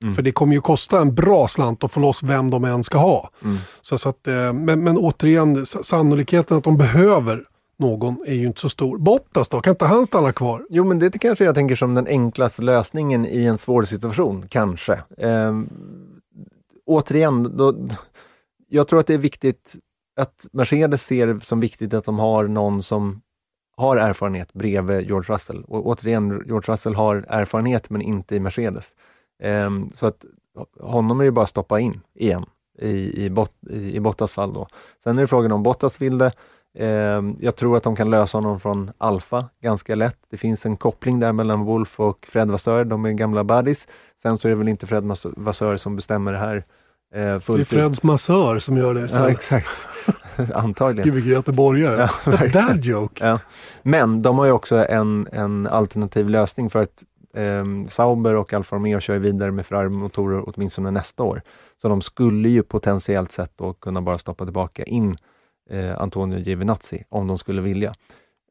Mm. För det kommer ju kosta en bra slant att få loss vem de än ska ha. Mm. Så, så att, eh, men, men återigen, sannolikheten att de behöver någon är ju inte så stor. Bottas då, kan inte han stanna kvar? Jo, men det kanske jag tänker som den enklaste lösningen i en svår situation, kanske. Ehm, återigen, då, jag tror att det är viktigt att Mercedes ser som viktigt att de har någon som har erfarenhet bredvid George Russell. Och återigen, George Russell har erfarenhet men inte i Mercedes. Ehm, så att honom är det bara att stoppa in igen i, i, bot, i, i Bottas fall. Då. Sen är det frågan om Bottas vill det. Ehm, jag tror att de kan lösa honom från Alfa ganska lätt. Det finns en koppling där mellan Wolf och Fred Vassör, de är gamla buddies. Sen så är det väl inte Fred Vassör som bestämmer det här eh, fullt Det är Freds massör som gör det Ja, istället. exakt. Antagligen. Gud vilken göteborgare. Ja. Dad joke. Ja. Men de har ju också en, en alternativ lösning för att ehm, Sauber och Alfa Romeo kör ju vidare med Ferrari-motorer åtminstone nästa år. Så de skulle ju potentiellt sett då kunna bara stoppa tillbaka in eh, Antonio Giovinazzi om de skulle vilja.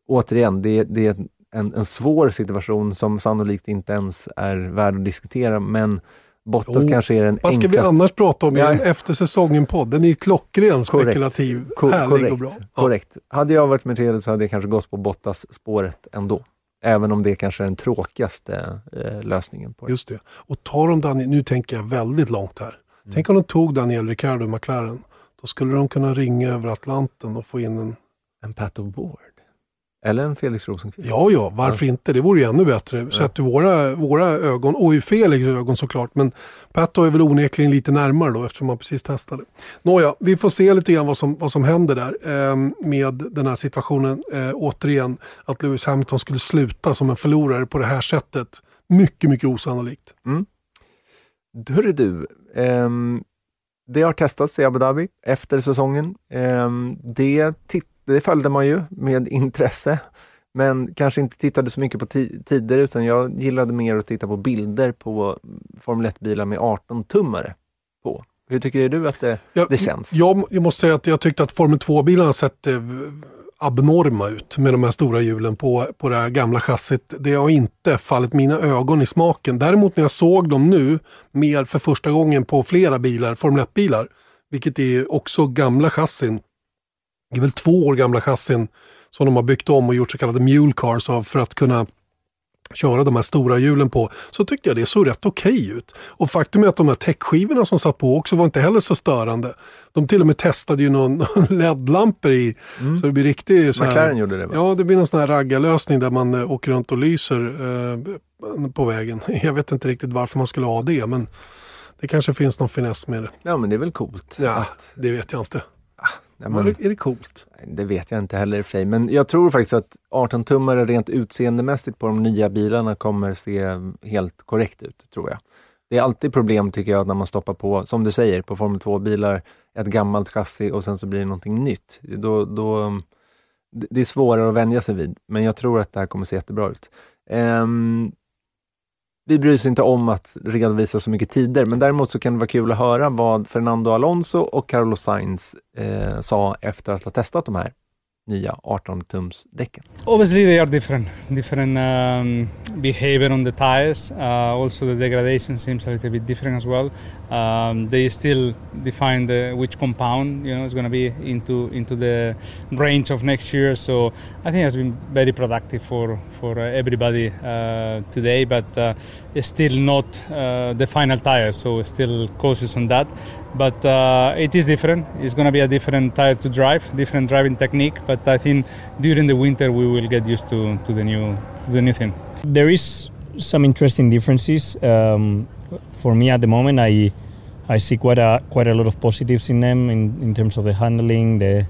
Återigen, det, det är en, en svår situation som sannolikt inte ens är värd att diskutera, men Bottas Jo. kanske är den Vad ska vi enklaste... annars prata om i Ja. efter säsongen-podd? Den är ju klockren, Korrekt. spekulativ, Ko- härlig korrekt, och bra. Ja. korrekt. Hade jag varit Mercedes så hade jag kanske gått på Bottas-spåret ändå. Även om det kanske är den tråkigaste eh, lösningen på det. Just det. Och tar de Daniel, nu tänker jag väldigt långt här. Mm. Tänk om de tog Daniel Ricciardo i McLaren. Då skulle de kunna ringa över Atlanten och få in en... En Pat O'Ward. Eller en Felix Rosenqvist. Ja, ja, varför inte? Det vore ju ännu bättre. Sett ur våra, våra ögon och i Felix ögon såklart. Men Pato är väl onekligen lite närmare då eftersom man precis testade. Nåja, vi får se lite grann vad som, vad som händer där eh, med den här situationen. Eh, återigen, att Lewis Hamilton skulle sluta som en förlorare på det här sättet. Mycket, mycket osannolikt. Hörru du, ehm, det har testats i Abu Dhabi efter säsongen. Ehm, det, det följde man ju med intresse, men kanske inte tittade så mycket på ti- tider, utan jag gillade mer att titta på bilder på Formel 1-bilar med 18-tummare på. Hur tycker du att det, Jag, det känns? Jag, jag måste säga att jag tyckte att Formel 2-bilarna sett eh, abnorma ut med de här stora hjulen på, på det här gamla chassit. Det har inte fallit mina ögon i smaken. Däremot när jag såg dem nu, mer för första gången på flera bilar, Formel 1-bilar, vilket är också gamla chassin. Det är väl två år gamla chassin som de har byggt om och gjort så kallade mule cars av för att kunna köra de här stora hjulen på, så tyckte jag det såg rätt okej okay ut. Och faktum är att de här täckskivorna som satt på också var inte heller så störande. De till och med testade ju någon LED-lampor i, mm. så det blir riktigt... McLaren gjorde det va? Ja, det blir någon sån här raggarlösning där man äh, åker runt och lyser äh, på vägen. Jag vet inte riktigt varför man skulle ha det, men det kanske finns någon finess med det. Ja, men det är väl coolt? Ja, att... det vet jag inte. Ja, men, är det coolt? Det vet jag inte heller i och för sig, men jag tror faktiskt att 18-tummare rent utseendemässigt på de nya bilarna kommer se helt korrekt ut, tror jag. Det är alltid problem tycker jag när man stoppar på, som du säger, på Formel 2-bilar, ett gammalt chassi och sen så blir det någonting nytt. Då, då, det är svårare att vänja sig vid, men jag tror att det här kommer se jättebra ut. Um, vi bryr oss inte om att redovisa så mycket tider, men däremot så kan det vara kul att höra vad Fernando Alonso och Carlos Sainz eh, sa efter att ha testat de här nya 18-tums däcken. Obviously they are different, different um, behavior on the tires. Uh, also the degradation seems a little bit different as well. Um, they still define the, which compound you know is going to be into into the range of next year. So I think it has been very productive for for uh, everybody uh, today, but uh, it's still not uh, the final tire. So still cautious on that but uh, it is different. It's going to be a different tire to drive, different driving technique. But I think during the winter we will get used to, to the new to the new thing. There is some interesting differences. Um, for me at the moment, I I see quite a quite a lot of positives in them in, in terms of the handling, the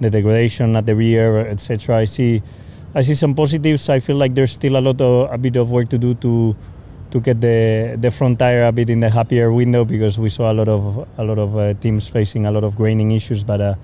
the degradation at the rear, etc. I see I see some positives. I feel like there's still a lot of a bit of work to do to to get the the front tire a bit in the happier window because we saw a lot of a lot of uh, teams facing a lot of graining issues. But uh,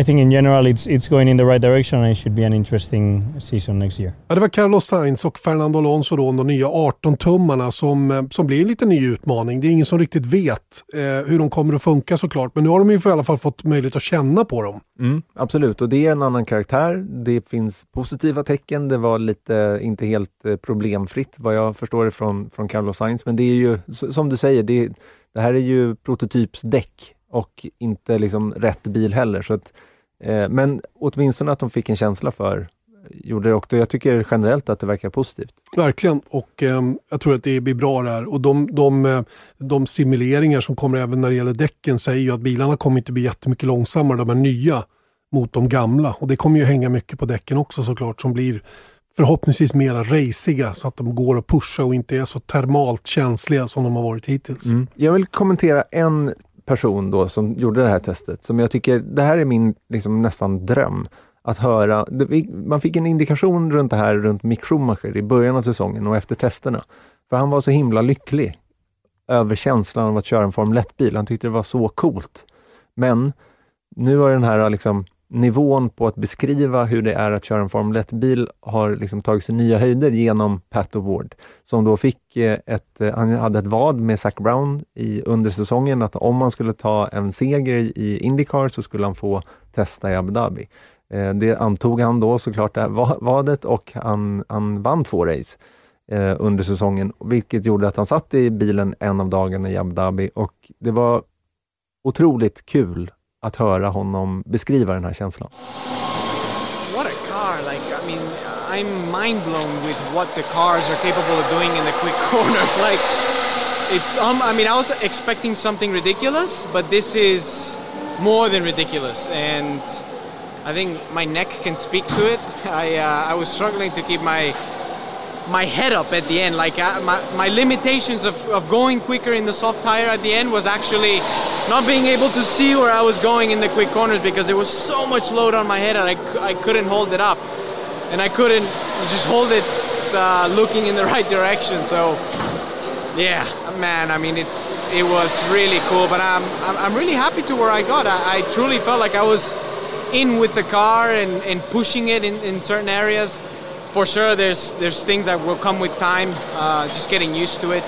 I think in general it's, it's going in the right direction and it should be an interesting season next year. Ja, det var Carlos Sainz och Fernando Alonso då, de nya 18-tummarna som, eh, som blir en liten ny utmaning. Det är ingen som riktigt vet eh, hur de kommer att funka såklart, men nu har de ju i alla fall fått möjlighet att känna på dem. Mm, absolut, och det är en annan karaktär. Det finns positiva tecken. Det var lite, inte helt eh, problemfritt vad jag förstår det från, från Carlos Sainz, men det är ju som du säger, det, det här är ju prototypsdäck och inte liksom rätt bil heller. Så att, eh, men åtminstone att de fick en känsla för gjorde det och jag tycker generellt att det verkar positivt. Verkligen och eh, jag tror att det blir bra där och de, de, eh, de simuleringar som kommer även när det gäller däcken säger ju att bilarna kommer inte bli jättemycket långsammare, de är nya mot de gamla och det kommer ju hänga mycket på däcken också såklart som blir förhoppningsvis mera raciga så att de går att pusha och inte är så termalt känsliga som de har varit hittills. Mm. Jag vill kommentera en person då som gjorde det här testet, som jag tycker, det här är min liksom, nästan dröm. Att höra, man fick en indikation runt det här runt Mick Schumacher i början av säsongen och efter testerna. För han var så himla lycklig över känslan av att köra en Formel 1-bil. Han tyckte det var så coolt. Men nu har den här liksom, nivån på att beskriva hur det är att köra en Formel 1-bil har liksom tagit sig nya höjder genom Pat Award, som då fick eh, ett, eh, han hade ett vad med Zac Brown i, under säsongen, att om man skulle ta en seger i Indycar så skulle han få testa i Abu Dhabi. Eh, det antog han då såklart, det vadet, och han, han vann två race under säsongen, vilket gjorde att han satt i bilen en av dagarna i Abu Dhabi och det var otroligt kul att höra honom beskriva den här känslan. What a car! Like, I mean, I'm mind blown with what the cars are capable of doing in the quick corners. Like, it's um, I mean, I was expecting something ridiculous, but this is more than ridiculous, and I think my neck can speak to it. I uh, I was struggling to keep my my head up at the end. Like uh, my, my limitations of, of going quicker in the soft tire at the end was actually not being able to see where I was going in the quick corners because there was so much load on my head and I, I couldn't hold it up. And I couldn't just hold it uh, looking in the right direction. So yeah, man, I mean, it's it was really cool. But I'm, I'm, I'm really happy to where I got. I, I truly felt like I was in with the car and, and pushing it in, in certain areas for sure there's there's things that will come with time, uh, just getting used to it.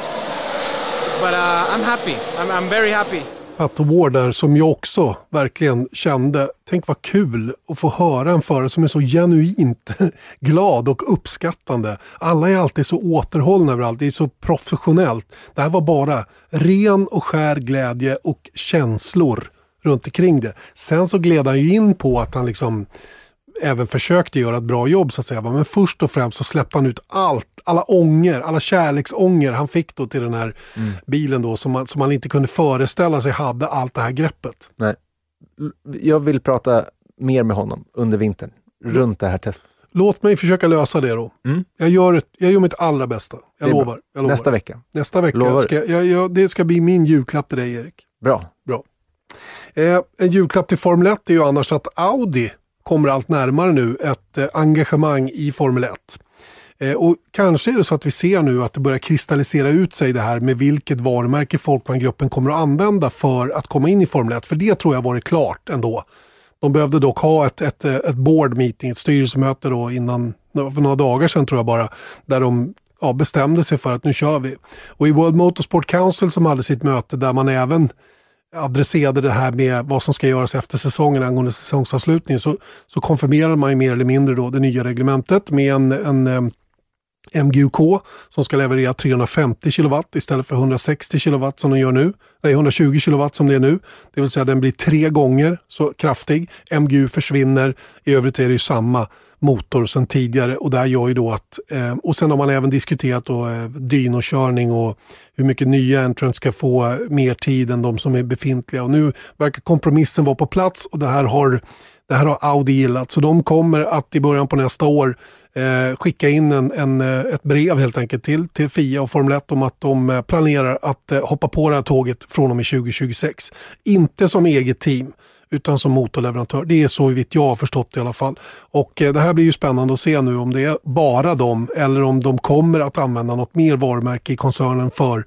But uh, I'm happy. I'm, I'm very happy. Pat Ward där som jag också verkligen kände, tänk vad kul att få höra en förare som är så genuint glad och uppskattande. Alla är alltid så återhållna överallt, det är så professionellt. Det här var bara ren och skär glädje och känslor runt omkring det. Sen så gled han ju in på att han liksom även försökte göra ett bra jobb så att säga. Men först och främst så släppte han ut allt, alla ånger, alla kärleksånger han fick då till den här Mm. bilen då som man, som man inte kunde föreställa sig hade allt det här greppet. Nej. Jag vill prata mer med honom under vintern, runt det här testet. Låt mig försöka lösa det då. Mm. Jag, gör ett, jag gör mitt allra bästa. Jag lovar, jag lovar. Nästa vecka. Nästa vecka. Lovar? Ska, jag, jag, det ska bli min julklapp till dig Erik. Bra. Bra. Eh, en julklapp till Formel 1 är ju annars att Audi kommer allt närmare nu ett eh, engagemang i Formel 1. Eh, och kanske är det så att vi ser nu att det börjar kristallisera ut sig det här med vilket varumärke Folkvagngruppen kommer att använda för att komma in i Formel 1. För det tror jag varit klart ändå. De behövde dock ha ett, ett, eh, ett board meeting, ett styrelsemöte då innan, för några dagar sedan tror jag bara, där de ja, bestämde sig för att nu kör vi. Och i World Motorsport Council som hade sitt möte där man även adresserade det här med vad som ska göras efter säsongen angående säsongsavslutningen så, så konfirmerade man ju mer eller mindre då det nya reglementet med en, en eh, MGUK som ska leverera 350 kilowatt istället för 160 kilowatt som den gör nu. Nej, 120 kilowatt som det är nu. Det vill säga den blir tre gånger så kraftig. MGU försvinner. I övrigt är det ju samma motor sedan tidigare och det gör ju då att, eh, och sen har man även diskuterat då eh, dynokörning och hur mycket nya entrants ska få mer tid än de som är befintliga och nu verkar kompromissen vara på plats och det här har det här har Audi gillat, så de kommer att i början på nästa år eh, skicka in en, en, eh, ett brev helt enkelt till, till FIA och Formel 1 om att de eh, planerar att eh, hoppa på det här tåget från och med 2026. Inte som eget team utan som motorleverantör. Det är så vitt jag har förstått det i alla fall. Och eh, det här blir ju spännande att se nu om det är bara dem eller om de kommer att använda något mer varumärke i koncernen för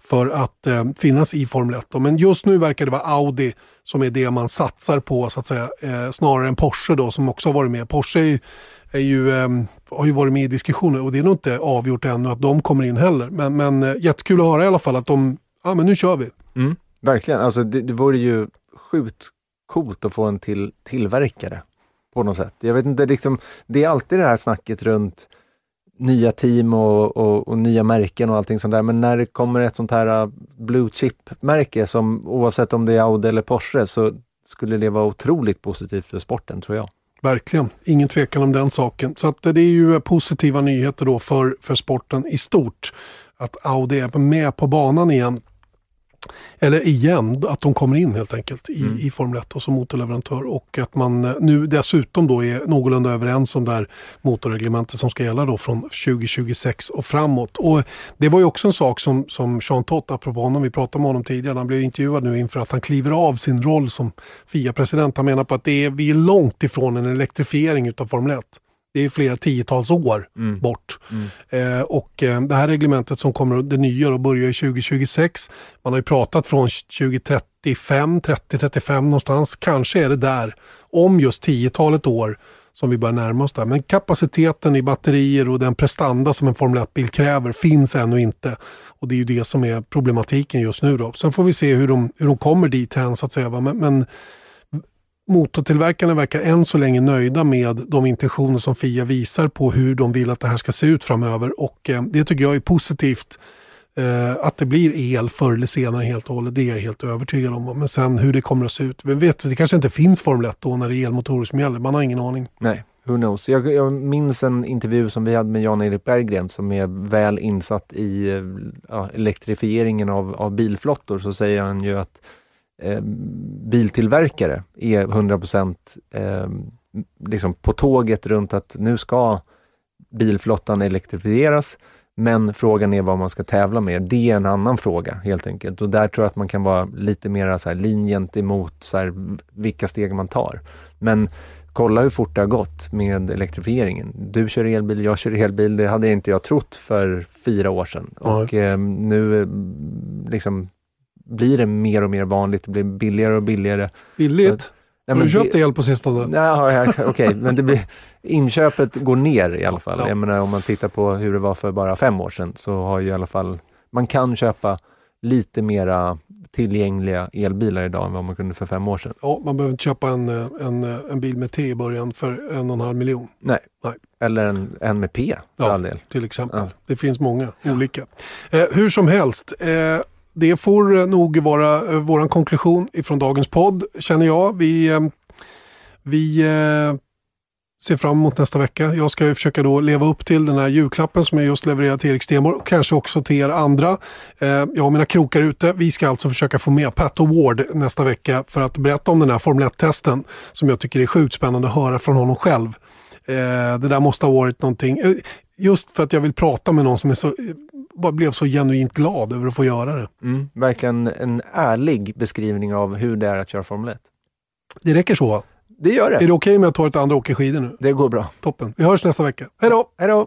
för att eh, finnas i Formel 1. då. Men just nu verkar det vara Audi som är det man satsar på så att säga, eh, snarare än Porsche då som också har varit med. Porsche är, ju- är ju, eh, har ju varit med i diskussioner och det är nog inte avgjort ännu att de kommer in heller. Men, men eh, jättekul att höra i alla fall att de, ja men nu kör vi. Mm, verkligen, alltså det, det vore ju sjukt coolt att få en till tillverkare på något sätt. Jag vet inte, liksom, det är alltid det här snacket runt nya team och, och, och nya märken och allting sånt där. Men när det kommer ett sånt här eh, blue chip-märke som oavsett om det är Audi eller Porsche så skulle det vara otroligt positivt för sporten tror jag. Verkligen, ingen tvekan om den saken. Så att det är ju positiva nyheter då för, för sporten i stort. Att Audi är med på banan igen. Eller igen, att de kommer in helt enkelt i, i Formel 1 och som motorleverantör och att man eh, nu dessutom då är någorlunda överens om det här motorreglementet som ska gälla då från 2026 och framåt. Och det var ju också en sak som, som Jean Tott, apropå honom, vi pratade med honom tidigare, han blev intervjuad nu inför att han kliver av sin roll som FIA-president. Han menar på att det är, vi är långt ifrån en elektrifiering utav Formel 1. Det är flera tiotals år bort. Eh, och eh, det här reglementet som kommer, det nya då, börjar i 2026. Man har ju pratat från 2035, 30-35 någonstans. Kanske är det där om just tiotalet år som vi börjar närma oss där. Men kapaciteten i batterier och den prestanda som en Formel 1-bil kräver finns ännu inte. Och det är ju det som är problematiken just nu då. Sen får vi se hur de, hur de kommer dit hän så att säga. va. Men, men motortillverkarna verkar än så länge nöjda med de intentioner som Fia visar på hur de vill att det här ska se ut framöver och eh, det tycker jag är positivt. Eh, att det blir el förr eller senare helt och hållet, det är jag helt övertygad om. Men sen hur det kommer att se ut, vi vet, det kanske inte finns Formel 1 då när det är elmotorer som gäller, man har ingen aning. Nej, who knows. Jag, jag minns en intervju som vi hade med Jan-Erik Berggren som är väl insatt i eh, ja, elektrifieringen av, av bilflottor. Så säger han ju att eh, biltillverkare är 100 eh, liksom på tåget runt att nu ska bilflottan elektrifieras. Men frågan är vad man ska tävla med. Det är en annan fråga helt enkelt. Och där tror jag att man kan vara lite mer så här linjent emot så här, vilka steg man tar. Men kolla hur fort det har gått med elektrifieringen. Du kör elbil, jag kör elbil. Det hade inte jag trott för fyra år sedan. Och eh, nu eh, liksom blir det mer och mer vanligt. Det blir billigare och billigare. Billigt? Så- har du köpt el på sistone? Ja, ja, okej, men det blir, inköpet går ner i alla fall. Ja. Jag menar om man tittar på hur det var för bara fem år sedan så har ju i alla fall, man kan köpa lite mera tillgängliga elbilar idag än vad man kunde för fem år sedan. Ja, man behöver inte köpa en, en, en bil med T i början för en och en halv miljon. Nej, Nej. eller en, en med P för Ja. all del. till exempel. Ja. Det finns många olika. Eh, hur som helst, eh, det får eh, nog vara eh, vår konklusion ifrån dagens podd, känner jag. Vi, eh, vi ser fram emot nästa vecka. Jag ska ju försöka då leva upp till den här julklappen som jag just levererat till Erik Stenborg och kanske också till er andra. Jag har mina krokar ute. Vi ska alltså försöka få med Pat Ward nästa vecka för att berätta om den här Formel 1-testen som jag tycker är sjukt spännande att höra från honom själv. Det där måste ha varit någonting, just för att jag vill prata med någon som är så, bara blev så genuint glad över att få göra det. Mm, verkligen en ärlig beskrivning av hur det är att köra Formel 1. Det räcker så? Det gör det. Är det okej okay med att ta ett andra åker skidor nu? Det går bra. Toppen. Vi hörs nästa vecka. Hej då! Hej då!